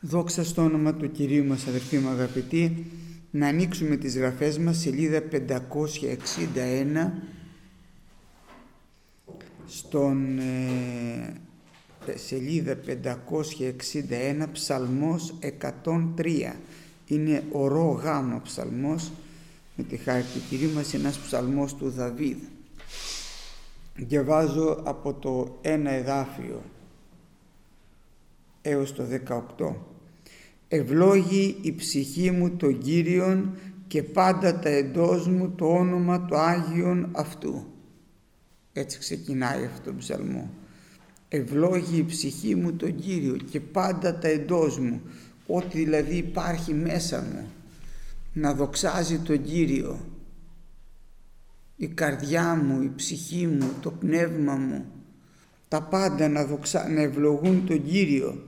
Δόξα στο όνομα του Κυρίου μας αδερφοί μου αγαπητοί, να ανοίξουμε τις γραφές μας σελίδα 561 στον ε, σελίδα 561 ψαλμός 103 είναι ο ρο γάμα ψαλμός με τη χάρη του Κυρίου μας ένας ψαλμός του Δαβίδ. Διαβάζω από το ένα εδάφιο έως το 18 Ευλόγη η ψυχή μου το Κύριον και πάντα τα εντός μου το όνομα του Άγιον αυτού. Έτσι ξεκινάει αυτό το ψαλμό. Ευλόγη η ψυχή μου τον Κύριο και πάντα τα εντός μου, ό,τι δηλαδή υπάρχει μέσα μου, να δοξάζει τον Κύριο. Η καρδιά μου, η ψυχή μου, το πνεύμα μου, τα πάντα να, δοξα... να ευλογούν τον Κύριο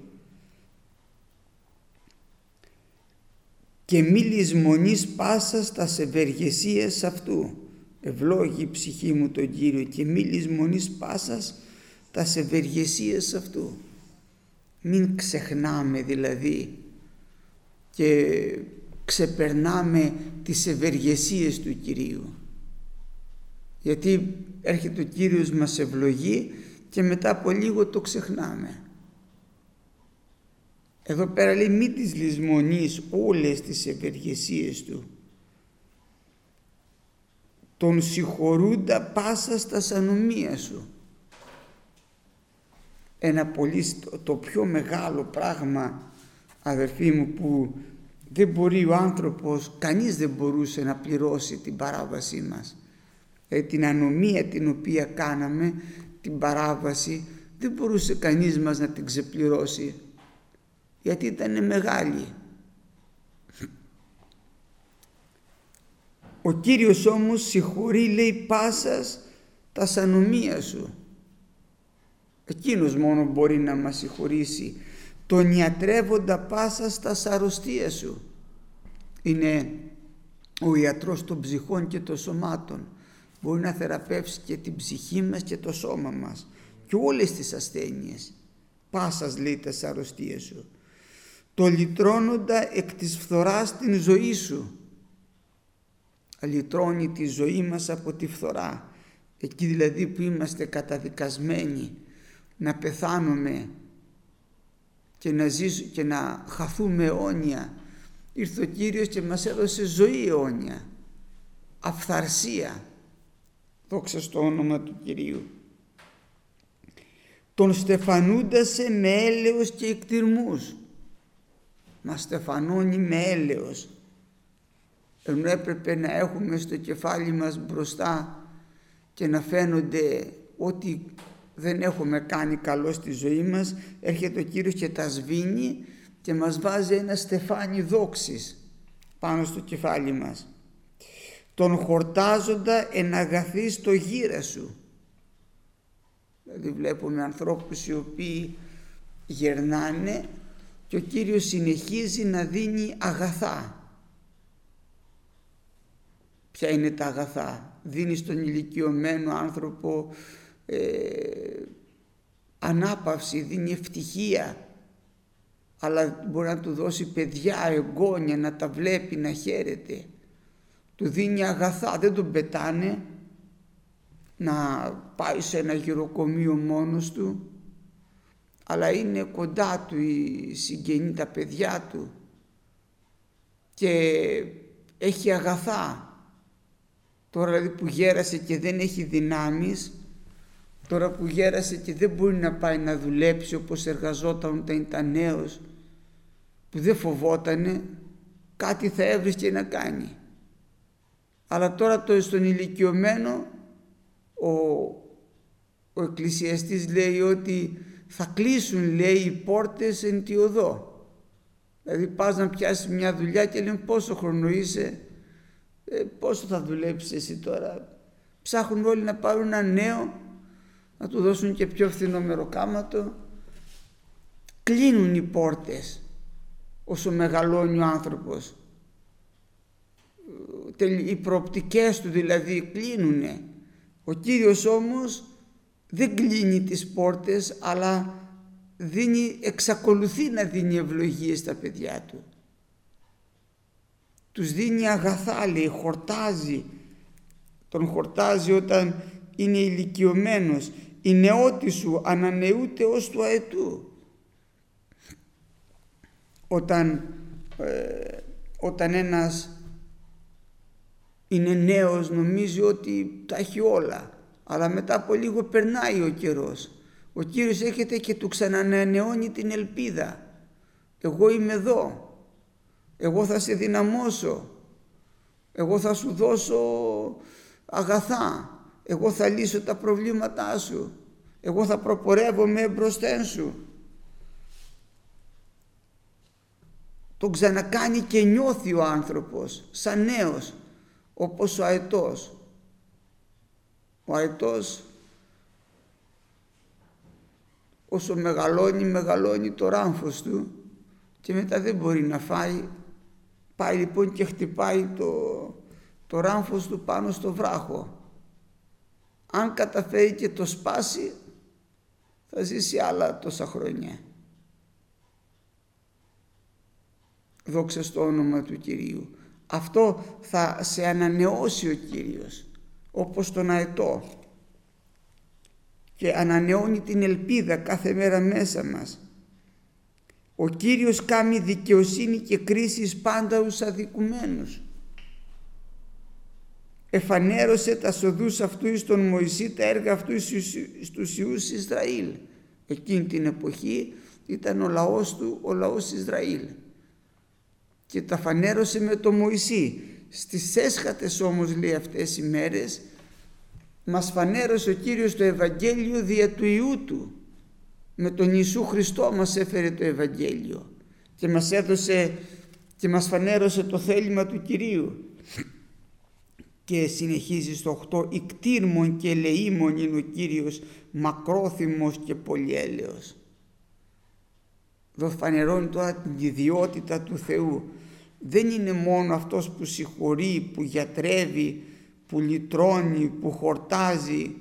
και μη λησμονείς πάσας τα ευεργεσίες αυτού. Ευλόγη η ψυχή μου τον Κύριο και μη λησμονείς πάσας τα ευεργεσίες αυτού. Μην ξεχνάμε δηλαδή και ξεπερνάμε τις ευεργεσίες του Κυρίου. Γιατί έρχεται ο Κύριος μας ευλογεί και μετά από λίγο το ξεχνάμε. Εδώ πέρα λέει μη τις λησμονείς όλες τις ευεργεσίες του. Τον συγχωρούντα πάσα στα σανομία σου. Ένα πολύ, το πιο μεγάλο πράγμα αδερφοί μου που δεν μπορεί ο άνθρωπος, κανείς δεν μπορούσε να πληρώσει την παράβασή μας. Ε, την ανομία την οποία κάναμε, την παράβαση, δεν μπορούσε κανείς μας να την ξεπληρώσει γιατί ήταν μεγάλη. Ο Κύριος όμως συγχωρεί λέει πάσας τα σανομία σου. Εκείνος μόνο μπορεί να μας συγχωρήσει τον ιατρεύοντα πάσα στα σαρωστία σου. Είναι ο ιατρός των ψυχών και των σωμάτων. Μπορεί να θεραπεύσει και την ψυχή μας και το σώμα μας και όλες τις ασθένειες. Πάσας λέει τα σαρωστία σου το λυτρώνοντα εκ της φθοράς την ζωή σου. Λυτρώνει τη ζωή μας από τη φθορά. Εκεί δηλαδή που είμαστε καταδικασμένοι να πεθάνουμε και να, ζήσουμε, και να χαθούμε αιώνια. Ήρθε ο Κύριος και μας έδωσε ζωή αιώνια. Αφθαρσία. Δόξα στο όνομα του Κυρίου. Τον στεφανούντασε με έλεος και εκτιρμούς μας στεφανώνει με έλεος. Ενώ έπρεπε να έχουμε στο κεφάλι μας μπροστά και να φαίνονται ότι δεν έχουμε κάνει καλό στη ζωή μας έρχεται ο Κύριος και τα σβήνει και μας βάζει ένα στεφάνι δόξης πάνω στο κεφάλι μας. Τον χορτάζοντα εναγαθείς στο γύρα σου. Δηλαδή βλέπουμε ανθρώπους οι οποίοι γερνάνε και ο Κύριος συνεχίζει να δίνει αγαθά. Ποια είναι τα αγαθά; Δίνει στον ηλικιωμένο άνθρωπο ε, ανάπαυση, δίνει ευτυχία αλλά μπορεί να του δώσει παιδιά, εγγόνια, να τα βλέπει, να χαίρεται. Του δίνει αγαθά, δεν τον πετάνε να πάει σε ένα γυροκομείο μόνος του αλλά είναι κοντά του η συγγενή, τα παιδιά του και έχει αγαθά. Τώρα δηλαδή που γέρασε και δεν έχει δυνάμεις, τώρα που γέρασε και δεν μπορεί να πάει να δουλέψει όπως εργαζόταν όταν ήταν νέος, που δεν φοβότανε, κάτι θα έβρισκε να κάνει. Αλλά τώρα το στον ηλικιωμένο ο, ο εκκλησιαστής λέει ότι θα κλείσουν λέει οι πόρτες εν τη οδό. Δηλαδή πας να πιάσεις μια δουλειά και λένε πόσο χρόνο είσαι, ε, πόσο θα δουλέψεις εσύ τώρα; Ψάχνουν όλοι να πάρουν ένα νέο, να του δώσουν και πιο φθηνό μεροκάματο. Κλείνουν οι πόρτες όσο μεγαλώνει ο άνθρωπος. Οι προοπτικές του δηλαδή κλείνουνε. Ο Κύριος όμως δεν κλείνει τις πόρτες αλλά κλείνει τις πόρτες. Ο Κύριος όμως δεν κλείνει τις πόρτες αλλά κλείνει τις πόρτες. Ο Κύριος όμως δεν κλείνει τις πόρτες αλλά κλείνει τις πόρτες. Ο Κύριος όμως δεν κλείνει τις πόρτες αλλά κλείνει τις πόρτες. Ο Κύριος όμως δεν κλείνει τις πόρτες αλλά κλείνει τις πόρτες. Ο Κύριος όμως δεν κλείνει τις πόρτες αλλά κλείνει τις πόρτες. δίνει, εξακολουθεί να δίνει ευλογίες στα παιδιά του. Τους δίνει αγαθά, λέει, χορτάζει. Τον χορτάζει όταν είναι ηλικιωμένος. Η νεότη σου ανανεούται ως του αετού. Όταν, ε, όταν ένας είναι νέος νομίζει ότι τα έχει όλα αλλά μετά από λίγο περνάει ο καιρός. Ο Κύριος έρχεται και του ξανανανεώνει την ελπίδα. Εγώ είμαι εδώ. Εγώ θα σε δυναμώσω. Εγώ θα σου δώσω αγαθά. Εγώ θα λύσω τα προβλήματά σου. Εγώ θα προπορεύομαι μπροστά σου. Τον ξανακάνει και νιώθει ο άνθρωπος σαν νέος όπως ο αετός. Ο αετός όσο μεγαλώνει, μεγαλώνει το ράμφος του και μετά δεν μπορεί να φάει. Πάει λοιπόν και χτυπάει το, το ράμφος του πάνω στο βράχο. Αν καταφέρει και το σπάσει θα ζήσει άλλα τόσα χρόνια. Δόξα στο όνομα του Κυρίου. Αυτό θα σε ανανεώσει ο Κύριος όπως τον αετό και ανανεώνει την ελπίδα κάθε μέρα μέσα μας. Ο Κύριος κάνει δικαιοσύνη και κρίσεις πάντα ους αδικουμένους. Εφανέρωσε τα σοδούς αυτού εις τον Μωυσή τα έργα αυτού στους Ιούς Ισραήλ. Εκείνη την εποχή ήταν ο λαός του, ο λαός Ισραήλ και τα φανέρωσε με το Μωυσή. Στις έσχατες όμως λέει αυτές οι μέρες μας φανέρωσε ο Κύριος το Ευαγγέλιο δια του Ιού Του. Με τον Ιησού Χριστό μας έφερε το Ευαγγέλιο και μας έδωσε και μας φανέρωσε το θέλημα του Κυρίου. Και συνεχίζει στο 8 «Ικτήρμον και ελεήμον είναι ο Κύριος, μακρόθυμος και πολυέλεος». Εδώ φανερώνει τώρα την ιδιότητα του Θεού δεν είναι μόνο αυτός που συγχωρεί, που γιατρεύει, που λυτρώνει, που χορτάζει,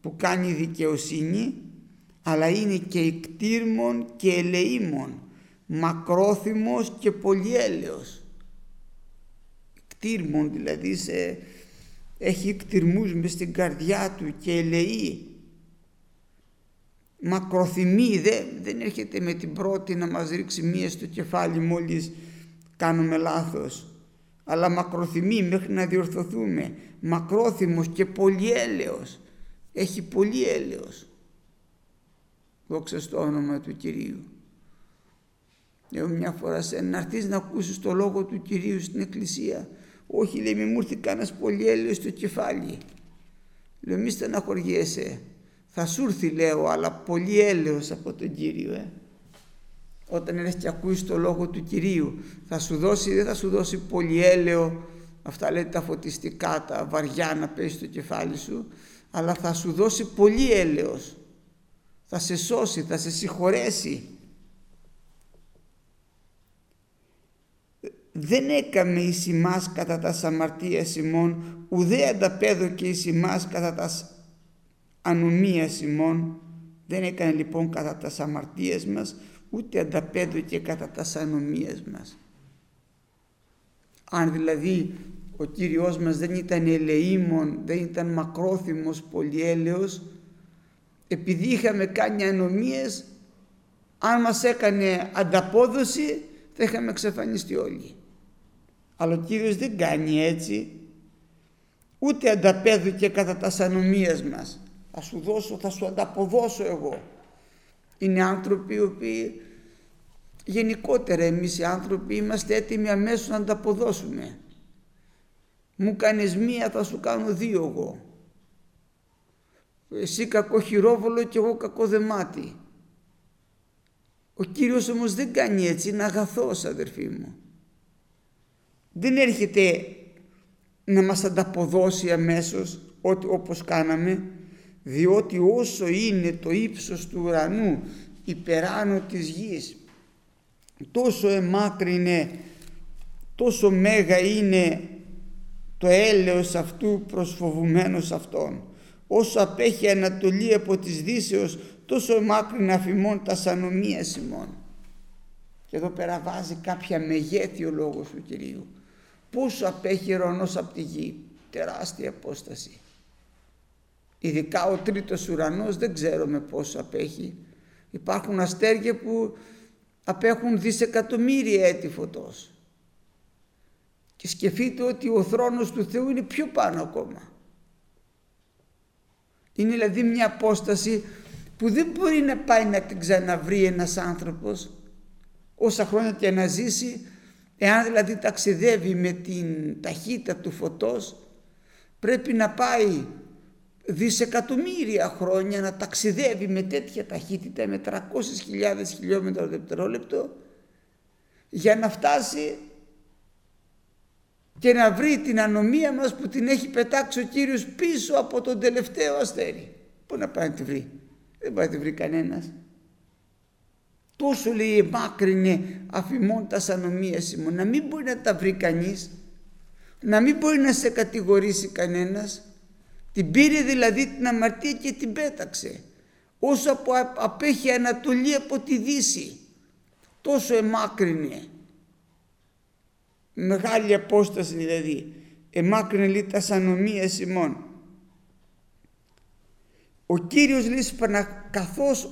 που κάνει δικαιοσύνη, αλλά είναι και εκτήρμον και ελεήμον, μακρόθυμος και πολυέλεος. Εκτήρμον δηλαδή σε, έχει εκτυρμούς μες στην καρδιά του και ελεεί. Μακροθυμεί, δεν, δεν έρχεται με την πρώτη να μας ρίξει μία στο κεφάλι μόλις κάνουμε λάθος. Αλλά μακροθυμεί μέχρι να διορθωθούμε. Μακρόθυμος και πολύ έλεος έχει πολύ έλεος δόξα στο όνομα του Κυρίου. Λέω μια φορά σε να έρθεις να ακούσεις το λόγο του Κυρίου στην εκκλησία. Όχι λέει μη μου έρθει κανένας πολύ έλεος στο κεφάλι. Λέω μη στεναχωριέσαι. Θα σου έρθει λέω αλλά πολύ έλεος από τον Κύριο ε όταν έρθει και ακούεις το λόγο του Κυρίου θα σου δώσει, δεν θα σου δώσει πολύ έλαιο αυτά λέει τα φωτιστικά, τα βαριά να πέσει στο κεφάλι σου αλλά θα σου δώσει πολύ έλεος θα σε σώσει, θα σε συγχωρέσει. Δεν έκαμε εις ημάς κατά τα αμαρτίας ημών ουδέ ανταπέδωκε εις ημάς κατά τα ανομίας ημών δεν έκανε λοιπόν κατά τα αμαρτίες μας ούτε ανταπέδωκε κατά τα σανομίες μας. Αν δηλαδή ο Κύριος μας δεν ήταν ελεήμων, δεν ήταν μακρόθυμος πολυέλεος, επειδή είχαμε κάνει ανομίες, αν μας έκανε ανταπόδοση θα είχαμε εξαφανιστεί όλοι. Αλλά ο Κύριος δεν κάνει έτσι, ούτε ανταπέδωκε κατά τα σανομίες μας. Θα σου δώσω, θα σου ανταποδώσω εγώ. Είναι άνθρωποι οι οποίοι γενικότερα εμείς οι άνθρωποι είμαστε έτοιμοι αμέσως να ανταποδώσουμε. Μου κάνεις μία θα σου κάνω δύο εγώ. Εσύ κακό χειρόβολο και εγώ κακό δεμάτι. Ο Κύριος όμως δεν κάνει έτσι, είναι αγαθός αδερφοί μου. Δεν έρχεται να μας ανταποδώσει αμέσως ό,τι, όπως κάναμε διότι όσο είναι το ύψος του ουρανού υπεράνω της γης τόσο εμάκρυνε τόσο μέγα είναι το έλεος αυτού προσφοβουμένος αυτόν όσο απέχει Ανατολή από της Δύσεως τόσο μάκρυνα αφημών τα σανομία ημών. Και εδώ πέρα βάζει κάποια μεγέθη ο λόγος του Κυρίου. Πόσο απέχει ουρανός από τη γη. Τεράστια απόσταση. Ειδικά ο τρίτος ουρανός δεν ξέρουμε πόσο απέχει. Υπάρχουν αστέρια που απέχουν δισεκατομμύρια έτη φωτός. Και σκεφτείτε ότι ο θρόνος του Θεού είναι πιο πάνω ακόμα. Είναι δηλαδή μια απόσταση που δεν μπορεί να πάει να την ξαναβρει ένας άνθρωπος όσα χρόνια και να ζήσει εάν δηλαδή ταξιδεύει με την ταχύτητα του φωτός πρέπει να πάει δισεκατομμύρια χρόνια να ταξιδεύει με τέτοια ταχύτητα με 300.000 χιλιόμετρα το δευτερόλεπτο για να φτάσει και να βρει την ανομία μας που την έχει πετάξει ο Κύριος πίσω από τον τελευταίο αστέρι. Πού να πάει να τη βρει; Δεν πάει να τη βρει κανένας. Τόσο λέει εμάκρυνε αφημών τα ανομίας μου. Να μην μπορεί να τα βρει κανείς. Να μην μπορεί να σε κατηγορήσει κανένας. Την πήρε δηλαδή την αμαρτία και την πέταξε. Όσο από, απέχει Ανατολή από τη Δύση. Τόσο εμάκρυνε μεγάλη απόσταση δηλαδή, εμάκρυνε λέει τα σανομία ημών. Ο Κύριος λέει καθώς,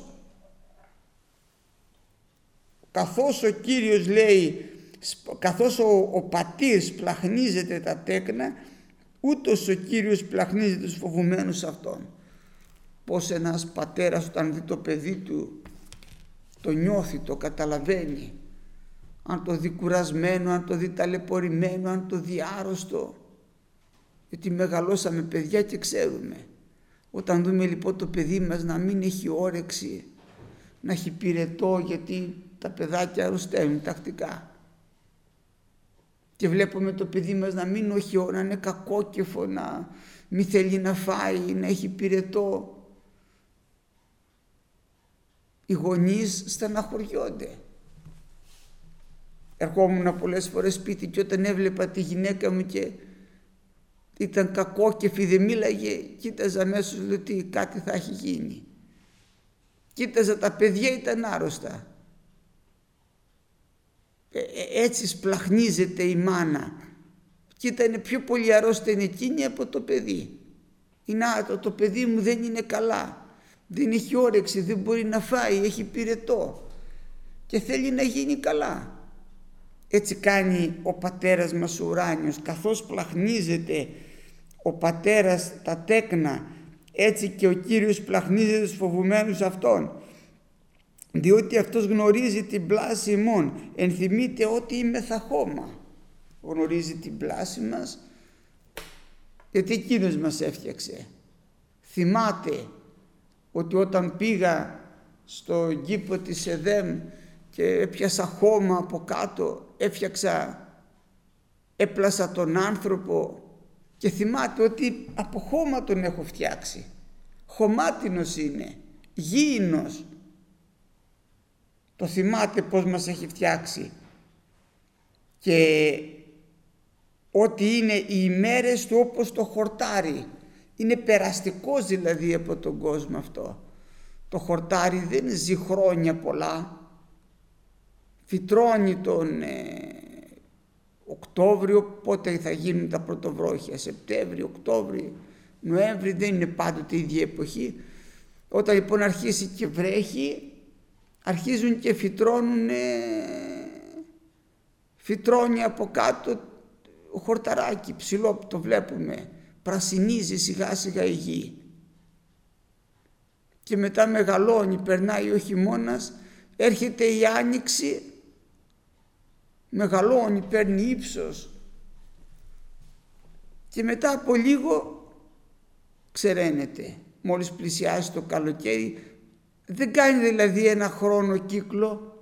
καθώς ο Κύριος λέει, καθώς ο, ο πατήρ πλαχνίζεται τα τέκνα, ούτως ο Κύριος πλαχνίζεται τους φοβουμένους αυτών. Πώς ένας πατέρας όταν δει το παιδί του το νιώθει, το καταλαβαίνει αν το δει κουρασμένο, αν το δει ταλαιπωρημένο, αν το δει άρρωστο. Γιατί μεγαλώσαμε παιδιά και ξέρουμε. Όταν δούμε λοιπόν το παιδί μας να μην έχει όρεξη, να έχει πυρετό γιατί τα παιδάκια αρρωσταίνουν τακτικά. Και βλέπουμε το παιδί μας να μην όχι να είναι κακόκεφο, να μην θέλει να φάει, να έχει πυρετό. Οι γονείς στεναχωριόνται ερχόμουν πολλές φορές σπίτι και όταν έβλεπα τη γυναίκα μου και ήταν κακό και δεν μίλαγε, κοίταζα αμέσως ότι κάτι θα έχει γίνει. Κοίταζα τα παιδιά ήταν άρρωστα. Ε, ε, έτσι σπλαχνίζεται η μάνα. Και ήταν πιο πολύ αρρώστια εκείνη από το παιδί. Είναι το, το παιδί μου δεν είναι καλά, δεν έχει όρεξη, δεν μπορεί να φάει, έχει πυρετό. Και θέλει να γίνει καλά. Έτσι κάνει ο πατέρας μας ο ουράνιος. Καθώς πλαχνίζεται ο πατέρας τα τέκνα έτσι και ο Κύριος πλαχνίζεται στους φοβουμένους αυτών διότι αυτός γνωρίζει την πλάση ημών ενθυμείται ότι είμαι θα χώμα γνωρίζει την πλάση μας γιατί εκείνος μας έφτιαξε θυμάται ότι όταν πήγα στο κήπο της Εδέμ και έπιασα χώμα από κάτω, έφτιαξα, έπλασα τον άνθρωπο και θυμάται ότι από χώμα τον έχω φτιάξει. Χωμάτινος είναι, γήινος. Το θυμάται πώς μας έχει φτιάξει. Και ότι είναι οι ημέρες του όπως το χορτάρι. Είναι περαστικός δηλαδή από τον κόσμο αυτό. Το χορτάρι δεν ζει χρόνια πολλά φυτρώνει τον ε, Οκτώβριο, πότε θα γίνουν τα πρωτοβρόχια, Σεπτέμβριο, Οκτώβριο, Νοέμβριο, δεν είναι πάντοτε η ίδια εποχή. Όταν λοιπόν αρχίσει και βρέχει, αρχίζουν και φυτρώνουν, ε, φυτρώνει από κάτω χορταράκι ψηλό που το βλέπουμε, πρασινίζει σιγά σιγά η γη. Και μετά μεγαλώνει, περνάει ο χειμώνας, έρχεται η άνοιξη μεγαλώνει, παίρνει ύψος και μετά από λίγο ξεραίνεται. Μόλις πλησιάζει το καλοκαίρι δεν κάνει δηλαδή ένα χρόνο κύκλο,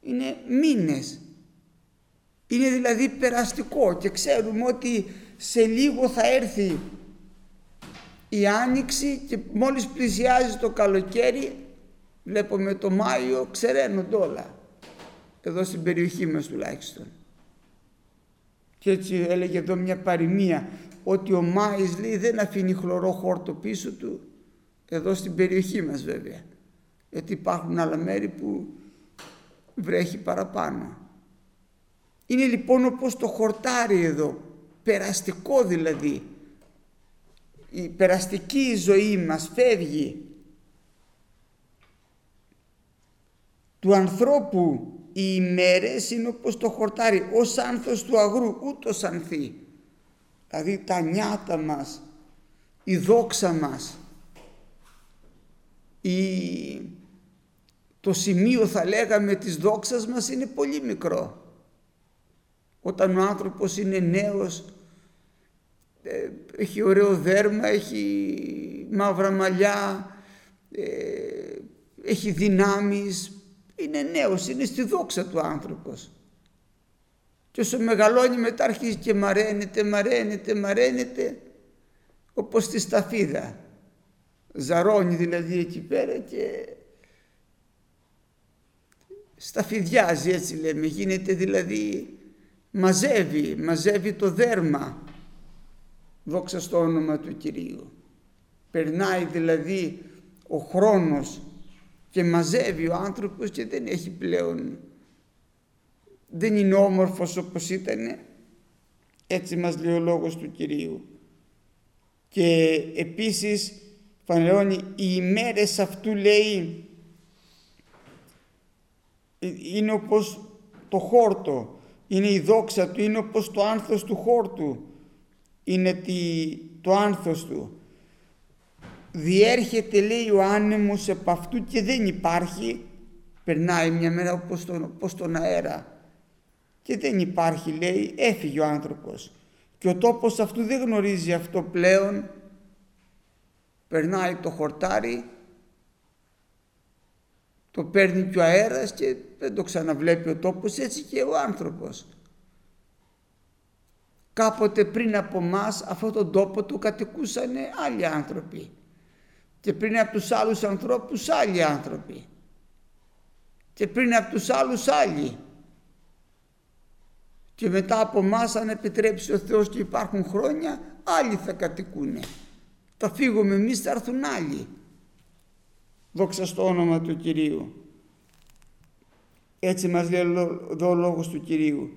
είναι μήνες. Είναι δηλαδή περαστικό και ξέρουμε ότι σε λίγο θα έρθει η άνοιξη και μόλις πλησιάζει το καλοκαίρι βλέπουμε το Μάιο ξεραίνονται όλα εδώ στην περιοχή μας τουλάχιστον. Και έτσι έλεγε εδώ μια παροιμία ότι ο Μάης λέει δεν αφήνει χλωρό χόρτο πίσω του εδώ στην περιοχή μας βέβαια γιατί υπάρχουν άλλα μέρη που βρέχει παραπάνω. Είναι λοιπόν όπως το χορτάρι εδώ, περαστικό δηλαδή. Η περαστική ζωή μας φεύγει. Του ανθρώπου οι ημέρες είναι όπως το χορτάρι, ως άνθος του αγρού, ούτως ανθεί. Δηλαδή τα νιάτα μας, η δόξα μας, η... το σημείο θα λέγαμε της δόξας μας είναι πολύ μικρό. Όταν ο άνθρωπος είναι νέος, ε, έχει ωραίο δέρμα, έχει μαύρα μαλλιά, ε, έχει δυνάμεις, είναι νέος, είναι στη δόξα του άνθρωπος. Και όσο μεγαλώνει μετά αρχίζει και μαραίνεται, μαραίνεται, μαραίνεται, όπως τη σταφίδα. Ζαρώνει δηλαδή εκεί πέρα και σταφιδιάζει έτσι λέμε, γίνεται δηλαδή μαζεύει, μαζεύει το δέρμα. Δόξα στο όνομα του Κυρίου. Περνάει δηλαδή ο χρόνος και μαζεύει ο άνθρωπος και δεν έχει πλέον δεν είναι όμορφος όπως ήταν έτσι μας λέει ο λόγος του Κυρίου και επίσης φανερώνει οι ημέρες αυτού λέει είναι όπως το χόρτο. Είναι η δόξα του, είναι όπως το άνθος του χόρτου. Είναι το άνθος του. Διέρχεται λέει ο άνεμος επ' αυτού και δεν υπάρχει. Περνάει μια μέρα όπως τον, όπως τον αέρα. Και δεν υπάρχει λέει έφυγε ο άνθρωπος. Και ο τόπος αυτού δεν γνωρίζει αυτό πλέον. Περνάει το χορτάρι το παίρνει και ο αέρας και δεν το ξαναβλέπει ο τόπος. Έτσι και ο άνθρωπος. Κάποτε πριν από μας αυτό τον τόπο του κατοικούσαν άλλοι άνθρωποι. Και πριν από τους άλλους ανθρώπους άλλοι άνθρωποι. Και πριν από τους άλλους άλλοι. Και μετά από εμά αν επιτρέψει ο Θεός και υπάρχουν χρόνια άλλοι θα κατοικούν θα φύγουμε εμείς θα έρθουν άλλοι δόξα στο όνομα του Κυρίου έτσι μας λέει εδώ ο λόγος του Κυρίου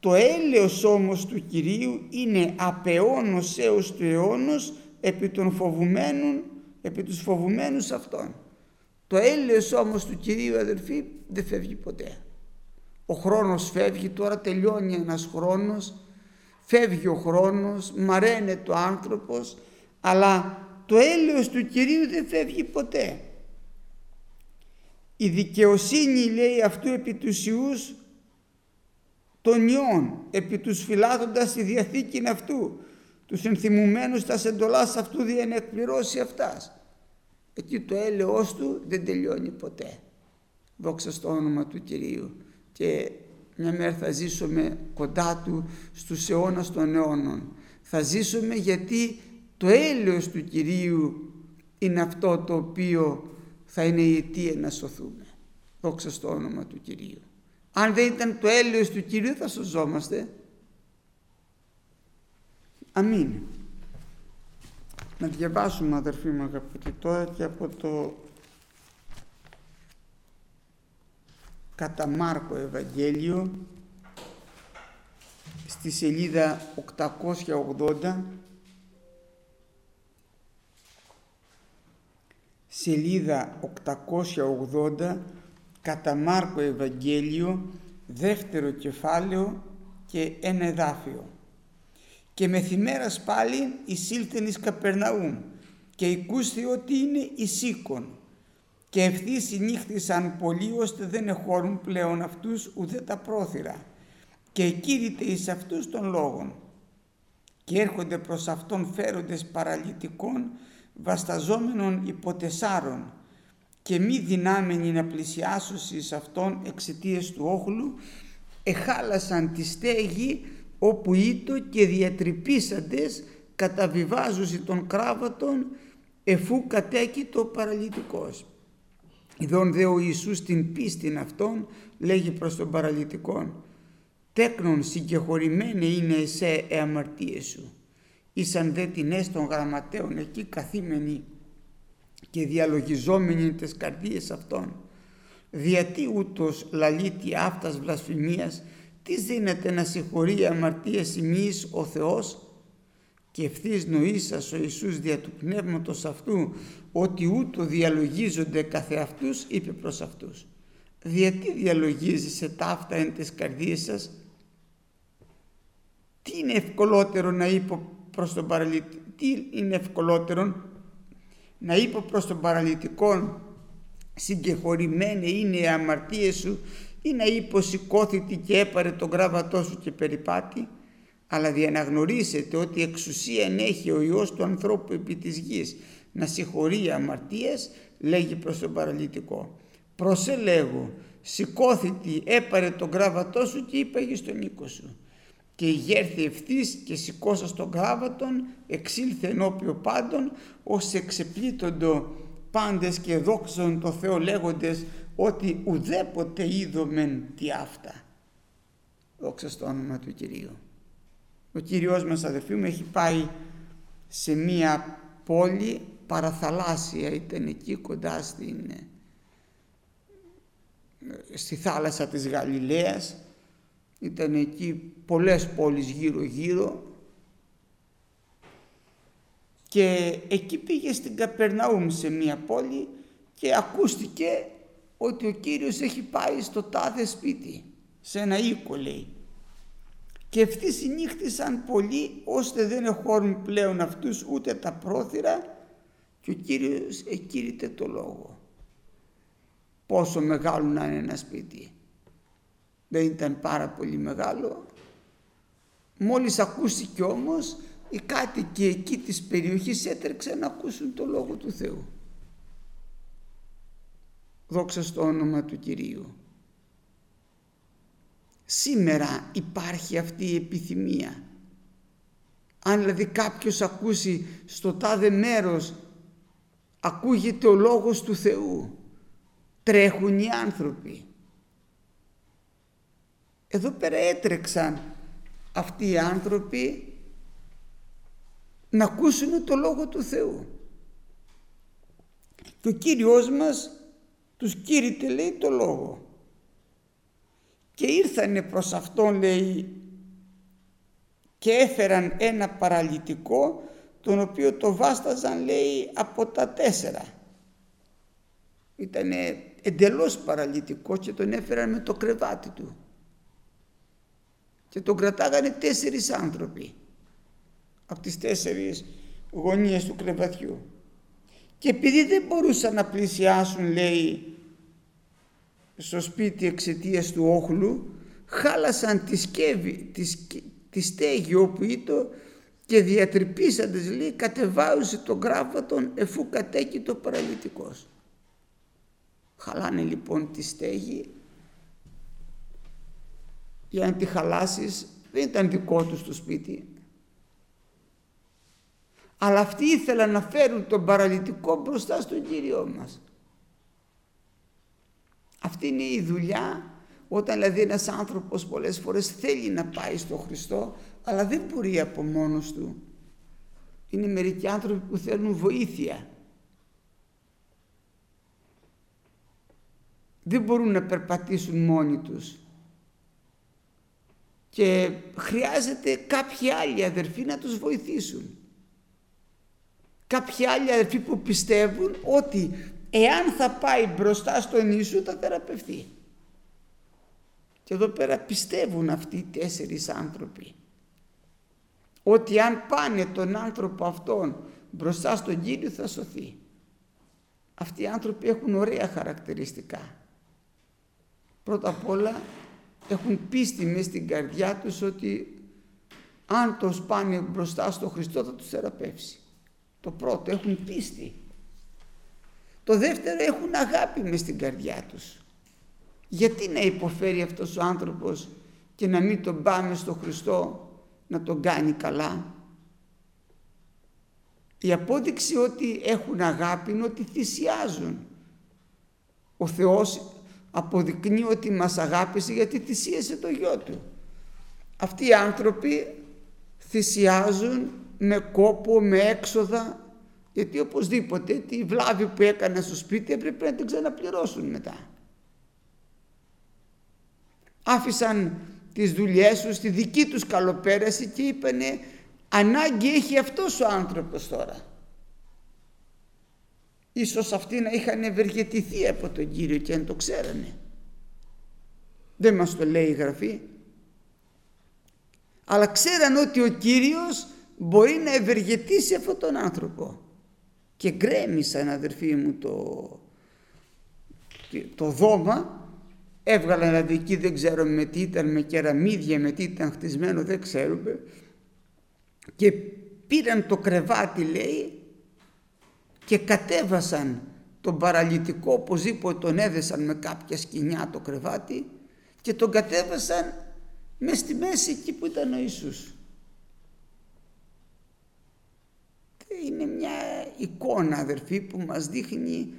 το έλεος όμως του Κυρίου είναι απεώνος έως του αιώνος επί των φοβουμένων επί τους φοβουμένους αυτών. Το έλεος όμως του Κυρίου αδελφοί δεν φεύγει ποτέ. Ο χρόνος φεύγει, τώρα τελειώνει ένας χρόνος, φεύγει ο χρόνος, μαραίνεται ο άνθρωπος, αλλά το έλεος του Κυρίου δεν φεύγει ποτέ. Η δικαιοσύνη λέει αυτού επί τους Ιούς των ιών, επί τους φυλάτοντας τη Διαθήκη αυτού, τους ενθυμουμένους τας σεντολάς αυτού δια να εκπληρώσει αυτάς. Εκεί το έλεος του δεν τελειώνει ποτέ. Δόξα στο όνομα του Κυρίου. Και μια μέρα θα ζήσουμε κοντά του στους αιώνας των αιώνων. Θα ζήσουμε γιατί το έλεος του Κυρίου είναι αυτό το οποίο θα είναι η αιτία να σωθούμε. Δόξα στο όνομα του Κυρίου. Αν δεν ήταν το έλεος του Κυρίου θα σωζόμαστε. Αμήν. Να διαβάσουμε αδερφοί μου αγαπητοί τώρα και από το κατά Μάρκο Ευαγγέλιο στη σελίδα 880 σελίδα 880 κατά Μάρκο Ευαγγέλιο δεύτερο κεφάλαιο και ένα εδάφιο. Και μεθημέρας πάλι εισήλθεν εις Καπερναούμ και οικούσθη ότι είναι εισήκον και ευθύς συνήχθησαν πολλοί ώστε δεν εχώρουν πλέον αυτούς ουδέ τα πρόθυρα. Και εκήρυτε εις αυτούς των λόγων. Και έρχονται προς αυτόν φέροντες παραλυτικών βασταζόμενων υποτεσάρων και μη δυνάμενοι να πλησιάσουν εις αυτόν εξαιτίας του όχλου εχάλασαν τη στέγη όπου ήτο και διατρυπήσαντες καταβιβάζουσι των κράβατων εφού κατέκειτο παραλυτικός. Ιδών δε ο Ιησούς την πίστην αυτών λέγει προς τον παραλυτικόν «Τέκνον συγκεχωρημένε είναι εσέ εαμαρτίες σου ήσαν δε την των γραμματέων εκεί καθήμενοι και διαλογιζόμενοι τις καρδίες αυτών. Διατί ούτως λαλίτη αυτάς βλασφημίας, τι δίνεται να συγχωρεί αμαρτίες ημείς ο Θεός; Και ευθύς νοήσας ο Ιησούς δια του πνεύματος αυτού ότι ούτω διαλογίζονται καθεαυτούς είπε προς αυτούς. Γιατί διαλογίζεσαι ταύτα εν τις καρδίες σας; Τι είναι ευκολότερο να είπε προς τον παραλυτικό. Τι είναι ευκολότερο να είπε προς τον παραλυτικό συγκεχωρημένοι είναι οι αμαρτίες σου ή να είπε σηκώθητη και έπαρε τον γράβατό σου και περιπάτη αλλά διαναγνωρίσετε ότι εξουσία έχει ο Υιός του ανθρώπου επί της γης. Να συγχωρεί αμαρτίες λέγει προς τον παραλυτικό. Προσελέγω. Σηκώθητη έπαρε τον γράβατό σου και είπαγε στον οίκο σου και γέρθη ευθύς και σηκώσα τον γράβατον εξήλθε ενώπιο πάντων ως εξεπλήττοντο πάντες και δόξαν το Θεό λέγοντες ότι ουδέποτε είδομεν τι αυτά. Δόξα στο όνομα του Κυρίου. Ο Κύριος μας αδερφοί μου έχει πάει σε μία πόλη παραθαλάσσια, ήταν εκεί κοντά στην, στη θάλασσα της Γαλιλαίας, ήταν εκεί πολλές πόλεις γύρω γύρω και εκεί πήγε στην Καπερναούμ σε μία πόλη και ακούστηκε ότι ο Κύριος έχει πάει στο τάδε σπίτι, σε ένα οίκο λέει. Και αυτοί συνήχθησαν πολύ ώστε δεν εχώρουν πλέον αυτούς ούτε τα πρόθυρα και ο Κύριος εκήρυτε το λόγο. Πόσο μεγάλο να είναι ένα σπίτι. Δεν ήταν πάρα πολύ μεγάλο. Μόλις ακούστηκε όμως οι κάτοικοι εκεί της περιοχής έτρεξαν να ακούσουν το Λόγο του Θεού. Δόξα στο όνομα του Κυρίου. Σήμερα υπάρχει αυτή η επιθυμία. Αν δηλαδή κάποιος ακούσει στο τάδε μέρος ακούγεται ο Λόγος του Θεού. Τρέχουν οι άνθρωποι. Εδώ πέρα έτρεξαν αυτοί οι άνθρωποι να ακούσουν το Λόγο του Θεού. Και ο Κύριος μας τους κήρυτε λέει το Λόγο. Και ήρθανε προς Αυτόν λέει και έφεραν ένα παραλυτικό τον οποίο το βάσταζαν λέει από τα τέσσερα. Ήταν εντελώς παραλυτικό και τον έφεραν με το κρεβάτι του. Και τον κρατάγανε τέσσερις άνθρωποι από τις τέσσερις γωνίες του κρεβατιού. Και επειδή δεν μπορούσαν να πλησιάσουν, λέει, στο σπίτι εξαιτίας του όχλου, χάλασαν τη, σκεύη, τη, τη στέγη όπου ήταν και διατρυπήσαντες, λέει, κατεβάουσε τον γράφατον εφού κατέκει το παραλυτικός. Χαλάνε λοιπόν τη στέγη για να τη χαλάσεις δεν ήταν δικό τους το σπίτι αλλά αυτοί ήθελαν να φέρουν τον παραλυτικό μπροστά στον Κύριό μας. Αυτή είναι η δουλειά όταν δηλαδή ένας άνθρωπος πολλές φορές θέλει να πάει στον Χριστό αλλά δεν μπορεί από μόνος του. Είναι μερικοί άνθρωποι που θέλουν βοήθεια. Δεν μπορούν να περπατήσουν μόνοι τους. Και χρειάζεται κάποιοι άλλοι αδερφοί να τους βοηθήσουν κάποιοι άλλοι αδερφοί που πιστεύουν ότι εάν θα πάει μπροστά στον Ιησού θα θεραπευτεί. Και εδώ πέρα πιστεύουν αυτοί οι τέσσερις άνθρωποι ότι αν πάνε τον άνθρωπο αυτόν μπροστά στον Κύριο θα σωθεί. Αυτοί οι άνθρωποι έχουν ωραία χαρακτηριστικά. Πρώτα απ' όλα έχουν πίστη μες στην καρδιά τους ότι αν το πάνε μπροστά στον Χριστό θα τους θεραπεύσει. Το πρώτο, έχουν πίστη. Το δεύτερο, έχουν αγάπη μες στην καρδιά τους. Γιατί να υποφέρει αυτός ο άνθρωπος και να μην τον πάμε στο Χριστό να τον κάνει καλά; Η απόδειξη ότι έχουν αγάπη είναι ότι θυσιάζουν. Ο Θεός αποδεικνύει ότι μας αγάπησε γιατί θυσίασε το γιο Του. Αυτοί οι άνθρωποι θυσιάζουν με κόπο, με έξοδα γιατί οπωσδήποτε τη βλάβη που έκανε στο σπίτι έπρεπε να την ξαναπληρώσουν μετά. Άφησαν τις δουλειές τους στη δική τους καλοπέραση και είπανε ανάγκη έχει αυτός ο άνθρωπος τώρα. Ίσως αυτοί να είχαν ευεργετηθεί από τον Κύριο και αν το ξέρανε. Δεν μας το λέει η Γραφή. Αλλά ξέραν ότι ο Κύριος μπορεί να ευεργετήσει αυτόν τον άνθρωπο. Και γκρέμισαν αδερφοί μου το, το δώμα έβγαλαν αδική δεν ξέρω με τι ήταν με κεραμίδια με τι ήταν χτισμένο δεν ξέρουμε και πήραν το κρεβάτι λέει και κατέβασαν τον παραλυτικό οπωσδήποτε τον έδεσαν με κάποια σκηνιά το κρεβάτι και τον κατέβασαν μες στη μέση εκεί που ήταν ο Ιησούς. Είναι μια εικόνα αδερφή που μας δείχνει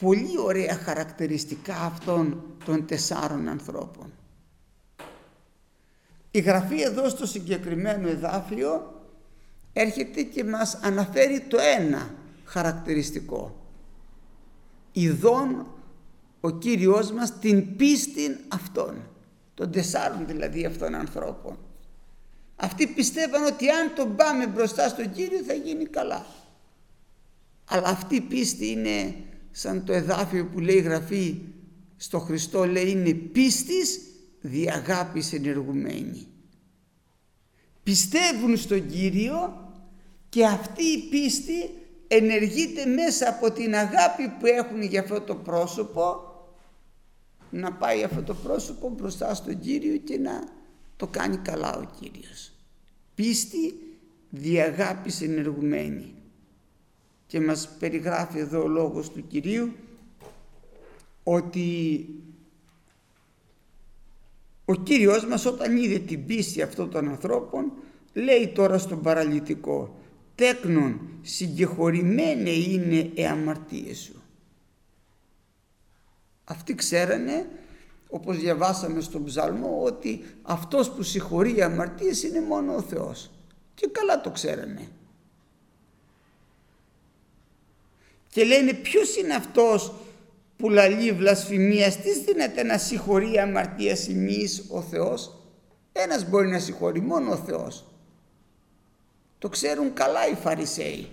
πολύ ωραία χαρακτηριστικά αυτών των τεσσάρων ανθρώπων. Η Γραφή εδώ στο συγκεκριμένο εδάφιο έρχεται και μας αναφέρει το ένα χαρακτηριστικό. Ιδών ο Κύριος μας την πίστη αυτών, των τεσσάρων δηλαδή αυτών ανθρώπων. Αυτοί πιστεύαν ότι αν τον πάμε μπροστά στον Κύριο θα γίνει καλά. Αλλά αυτή η πίστη είναι σαν το εδάφιο που λέει η Γραφή στο Χριστό λέει είναι πίστης διαγάπης ενεργουμένη. Πιστεύουν στον Κύριο και αυτή η πίστη ενεργείται μέσα από την αγάπη που έχουν για αυτό το πρόσωπο να πάει αυτό το πρόσωπο μπροστά στον Κύριο και να το κάνει καλά ο Κύριος. Πίστη διαγάπης ενεργουμένη. Και μας περιγράφει εδώ ο λόγος του Κυρίου ότι ο Κύριος μας όταν είδε την πίστη αυτών των ανθρώπων λέει τώρα στον παραλυτικό τέκνον συγκεχωρημένε είναι οι αμαρτίες σου. Αυτοί ξέρανε όπως διαβάσαμε στον ψαλμό ότι αυτός που συγχωρεί οι αμαρτίες είναι μόνο ο Θεός και καλά το ξέρανε. Και λένε ποιος είναι αυτός που λαλεί βλασφημίας, τι δίνεται να συγχωρεί αμαρτία ημείς ο Θεός. Ένας μπορεί να συγχωρεί, μόνο ο Θεός. Το ξέρουν καλά οι Φαρισαίοι.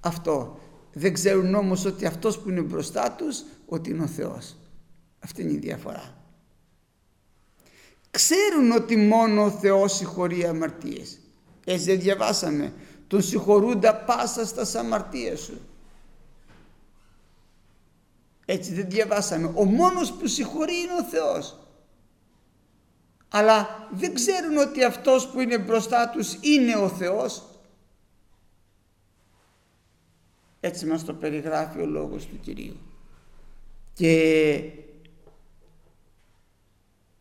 Αυτό. Δεν ξέρουν όμως ότι αυτός που είναι μπροστά τους, ότι είναι ο Θεός. Αυτή είναι η διαφορά. Ξέρουν ότι μόνο ο Θεός συγχωρεί αμαρτίες. Έτσι δεν διαβάσαμε. Τον συγχωρούντα πάσα στα αμαρτίες σου. Έτσι δεν διαβάσαμε. Ο μόνος που συγχωρεί είναι ο Θεός. Αλλά δεν ξέρουν ότι αυτός που είναι μπροστά τους είναι ο Θεός. Έτσι μας το περιγράφει ο λόγος του Κυρίου. Και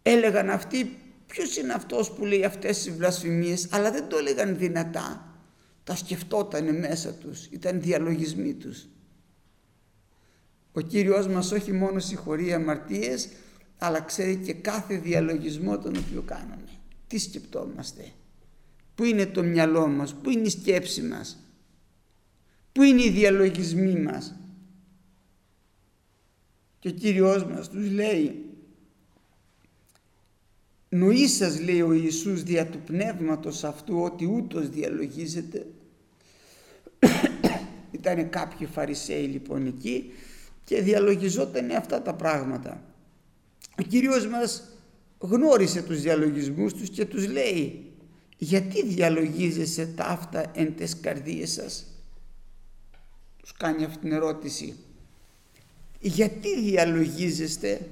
έλεγαν αυτοί ποιος είναι αυτός που λέει αυτές τις βλασφημίες; Αλλά δεν το έλεγαν δυνατά. Τα σκεφτόταν μέσα τους, ήταν διαλογισμοί τους. Ο Κύριος μας όχι μόνος συγχωρεί αμαρτίες, αλλά ξέρει και κάθε διαλογισμό τον οποίο κάνουμε. Τι σκεπτόμαστε, πού είναι το μυαλό μας, πού είναι η σκέψη μας, πού είναι οι διαλογισμοί μας. Και ο Κύριος μας τους λέει «Νοήσας» λέει ο Ιησούς δια του πνεύματος αυτού ότι ούτως διαλογίζεται. Ήταν κάποιοι φαρισαίοι λοιπόν εκεί και διαλογιζόταν αυτά τα πράγματα. Ο Κύριος μας γνώρισε τους διαλογισμούς τους και τους λέει γιατί διαλογίζεσαι τα αυτά εν τες καρδίες σας; Τους κάνει αυτή την ερώτηση. Γιατί διαλογίζεστε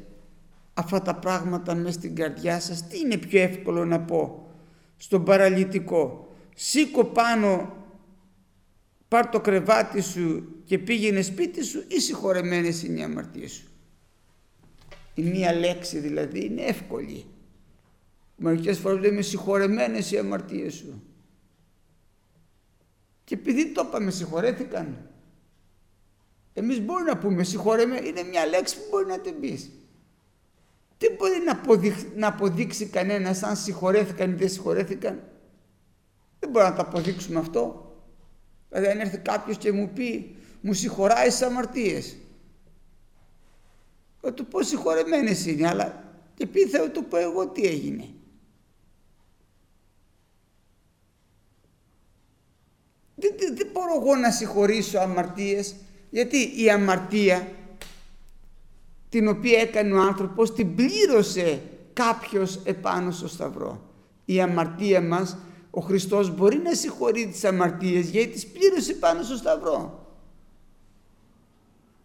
αυτά τα πράγματα μέσα στην καρδιά σας; Τι είναι πιο εύκολο να πω στον παραλυτικό; Σήκω πάνω πάρ το κρεβάτι σου και πήγαινε σπίτι σου ή συγχωρεμένες είναι οι αμαρτίες σου; Η μία λέξη δηλαδή είναι εύκολη. Μερικές φορές λέμε συγχωρεμένες οι αμαρτίες σου. Και επειδή το είπαμε συγχωρέθηκαν. Εμείς μπορούμε να πούμε συγχωρεμένοι, είναι μια λέξη που μπορεί να την πεις. Τι μπορεί να, αποδείξει, να αποδείξει κανένας αν συγχωρέθηκαν ή δεν συγχωρέθηκαν; Δεν μπορούμε να το αποδείξουμε αυτό. Δηλαδή αν έρθει κάποιος και μου πει μου συγχωράει τις αμαρτίες. Θα του πω συγχωρεμένες είναι αλλά και πει θα του πω εγώ τι έγινε. Δεν, δεν, δεν μπορώ εγώ να συγχωρήσω αμαρτίες γιατί η αμαρτία την οποία έκανε ο άνθρωπος την πλήρωσε κάποιος επάνω στο σταυρό. Η αμαρτία μας, ο Χριστός μπορεί να συγχωρεί τις αμαρτίες γιατί τις πλήρωσε πάνω στο σταυρό.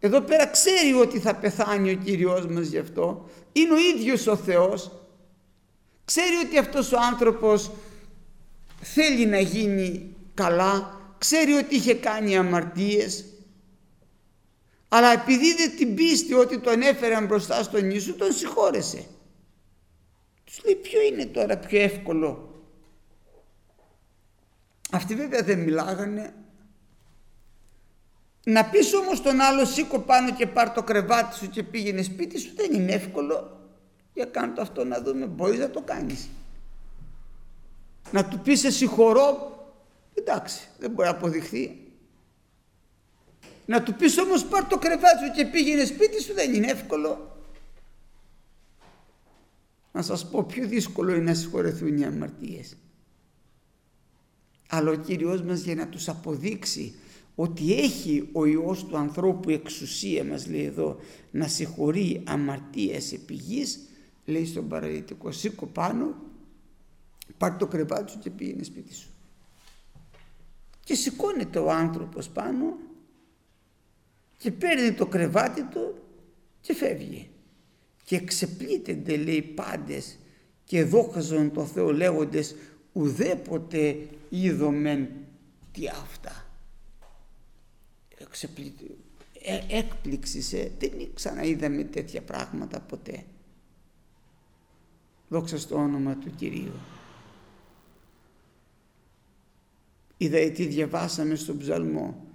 Εδώ πέρα ξέρει ότι θα πεθάνει ο Κύριος μας γι' αυτό. Είναι ο ίδιος ο Θεός. Ξέρει ότι αυτός ο άνθρωπος θέλει να γίνει καλά. Ξέρει ότι είχε κάνει αμαρτίες. Αλλά επειδή δεν την πίστη ότι τον έφεραν μπροστά στον Ιησού τον συγχώρεσε. Τους λέει ποιο είναι τώρα πιο εύκολο; Αυτοί βέβαια δεν μιλάγανε. Να πεις όμως τον άλλο σήκω πάνω και πάρ το κρεβάτι σου και πήγαινε σπίτι σου δεν είναι εύκολο. Για κάνω το αυτό να δούμε μπορείς να το κάνεις. Να του πεις σε συγχωρώ εντάξει δεν μπορεί να αποδειχθεί να του πεις όμως πάρ το κρεβάτι σου και πήγαινε σπίτι σου δεν είναι εύκολο. Να σας πω πιο δύσκολο είναι να συγχωρεθούν οι αμαρτίες. Αλλά ο Κύριος μας για να τους αποδείξει ότι έχει ο Υιός του ανθρώπου εξουσία μας λέει εδώ να συγχωρεί αμαρτίες επί γης, λέει στον παραλυτικό σήκω πάνω πάρ το κρεβάτι σου και πήγαινε σπίτι σου. Και σηκώνεται ο άνθρωπος πάνω και παίρνει το κρεβάτι του και φεύγει. Και ξεπλήττεται λέει πάντες και δόχαζον το Θεό λέγοντες ουδέποτε είδομεν τι αυτά. Ε, έκπληξη δεν ξαναείδαμε τέτοια πράγματα ποτέ. Δόξα στο όνομα του Κυρίου. Είδα τι διαβάσαμε στον ψαλμό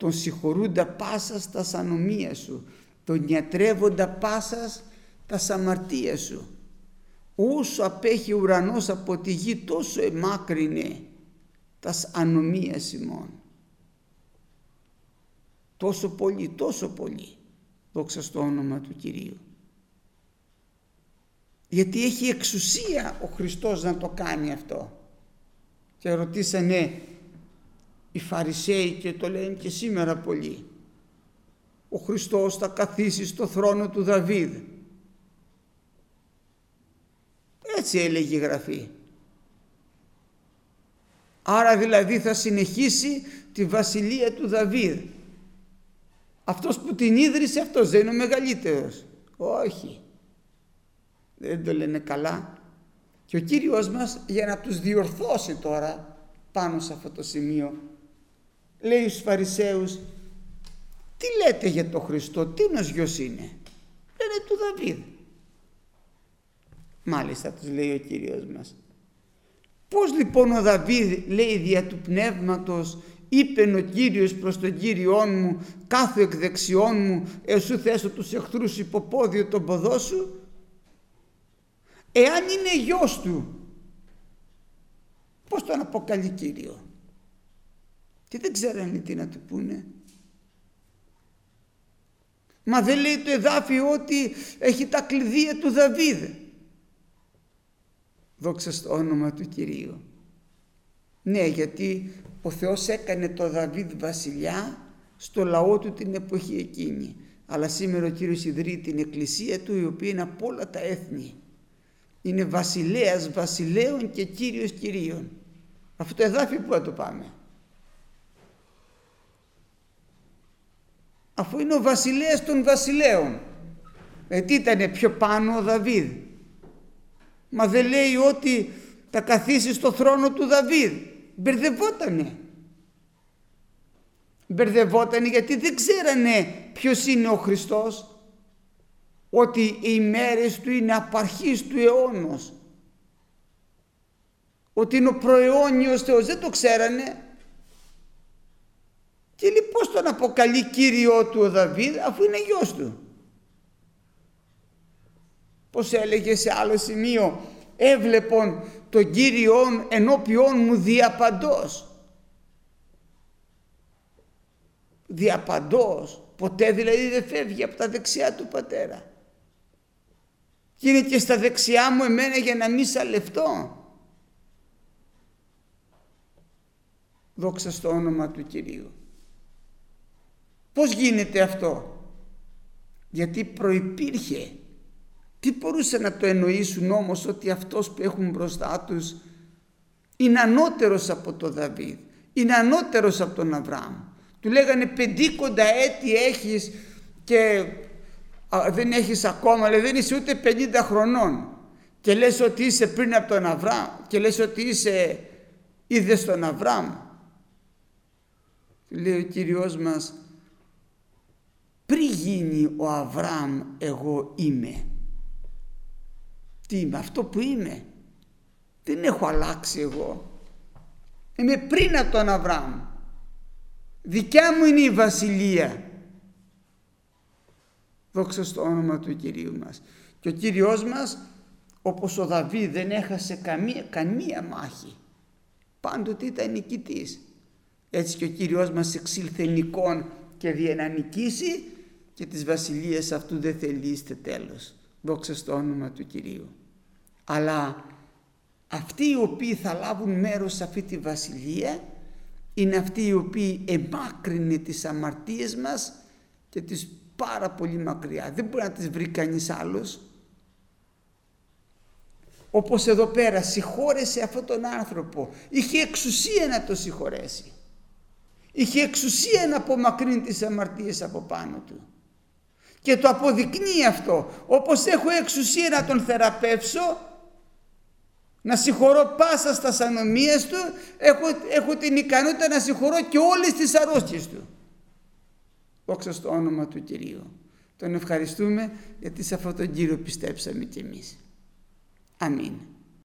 τον συγχωρούντα πάσας τα ανομία σου, τον ιατρεύοντα πάσας τα αμαρτία σου. Όσο απέχει ο ουρανός από τη γη τόσο εμάκρυνε τα ανομία ημών. Τόσο πολύ, τόσο πολύ. Δόξα στο όνομα του Κυρίου. Γιατί έχει εξουσία ο Χριστός να το κάνει αυτό. Και ρωτήσανε οι Φαρισαίοι και το λένε και σήμερα πολλοί. Ο Χριστός θα καθίσει στο θρόνο του Δαβίδ. Έτσι έλεγε η Γραφή. Άρα δηλαδή θα συνεχίσει τη βασιλεία του Δαβίδ. Αυτός που την ίδρυσε αυτός δεν είναι ο μεγαλύτερος. Όχι. Δεν το λένε καλά. Και ο Κύριος μας για να τους διορθώσει τώρα πάνω σε αυτό το σημείο λέει στους Φαρισαίους τι λέτε για το Χριστό, τι γιος είναι; Λένε του Δαβίδ. Μάλιστα τους λέει ο Κύριος μας. Πώς λοιπόν ο Δαβίδ λέει δια του πνεύματος είπε ο Κύριος προς τον Κύριόν μου κάθε εκ δεξιών μου εσού θέσω τους εχθρούς υποπόδιο τον ποδό σου εάν είναι γιος του πώς τον αποκαλεί Κύριο; Και δεν ξέρανε τι να του πούνε. Μα δεν λέει το εδάφιο ότι έχει τα κλειδία του Δαβίδ. Δόξα στο όνομα του Κυρίου. Ναι, γιατί ο Θεός έκανε το Δαβίδ βασιλιά στο λαό του την εποχή εκείνη. Αλλά σήμερα ο Κύριος ιδρύει την εκκλησία του η οποία είναι από όλα τα έθνη. Είναι βασιλέας βασιλέων και κύριος κυρίων. Αυτό το εδάφιο που θα το πάμε; αφού είναι ο βασιλέας των βασιλέων. Ε, τι ήτανε πιο πάνω ο Δαβίδ; Μα δεν λέει ότι θα καθίσει στο θρόνο του Δαβίδ. Μπερδευότανε. Μπερδευότανε γιατί δεν ξέρανε ποιος είναι ο Χριστός. Ότι οι μέρες του είναι απαρχής του αιώνος. Ότι είναι ο προαιώνιος Θεός. Δεν το ξέρανε. Και λέει πώς τον αποκαλεί κύριό του ο Δαβίδ αφού είναι γιος του. Πώς έλεγε σε άλλο σημείο έβλεπον τον Κύριον ενώπιόν μου διαπαντός. Διαπαντός. Ποτέ δηλαδή δεν φεύγει από τα δεξιά του πατέρα. Και είναι και στα δεξιά μου εμένα για να μην σαλευτώ. Δόξα στο όνομα του Κυρίου. Πώς γίνεται αυτό; Γιατί προϋπήρχε. Τι μπορούσε να το εννοήσουν όμως ότι αυτός που έχουν μπροστά τους είναι ανώτερος από τον Δαβίδ. Είναι ανώτερος από τον Αβραάμ. Του λέγανε πεντήκοντα έτη έχεις και δεν έχεις ακόμα, λέει, δεν είσαι ούτε 50 χρονών και λες ότι είσαι πριν από τον Αβραάμ και λες ότι είσαι είδες τον Αβραάμ. Λέει ο Κύριος μας πριν γίνει ο Αβραάμ εγώ είμαι. Τι είμαι, αυτό που είμαι. Δεν έχω αλλάξει εγώ. Είμαι πριν από τον Αβραάμ. Δικιά μου είναι η βασιλεία. Δόξα στο όνομα του Κυρίου μας. Και ο Κύριος μας όπως ο Δαβίδ δεν έχασε καμία, καμία μάχη. Πάντοτε ήταν νικητής. Έτσι και ο Κύριος μας εξήλθε νικών και δια να νικήσει και τις βασιλείες αυτού δεν θελείστε τέλος. Δόξα στο όνομα του Κυρίου. Αλλά αυτοί οι οποίοι θα λάβουν μέρος σε αυτή τη βασιλεία είναι αυτοί οι οποίοι εμάκρυνε τις αμαρτίες μας και τις πάρα πολύ μακριά. Δεν μπορεί να τις βρει κανείς άλλος. Όπως εδώ πέρα συγχώρεσε αυτόν τον άνθρωπο. Είχε εξουσία να το συγχωρέσει. Είχε εξουσία να απομακρύνει τις αμαρτίες από πάνω του. Και το αποδεικνύει αυτό. Όπως έχω εξουσία να τον θεραπεύσω, να συγχωρώ πάσα στα ανομίες του, έχω, έχω την ικανότητα να συγχωρώ και όλες τις αρρώστιες του. Δόξα στο όνομα του Κυρίου. Τον ευχαριστούμε γιατί σε αυτόν τον Κύριο πιστέψαμε κι εμείς. Αμήν.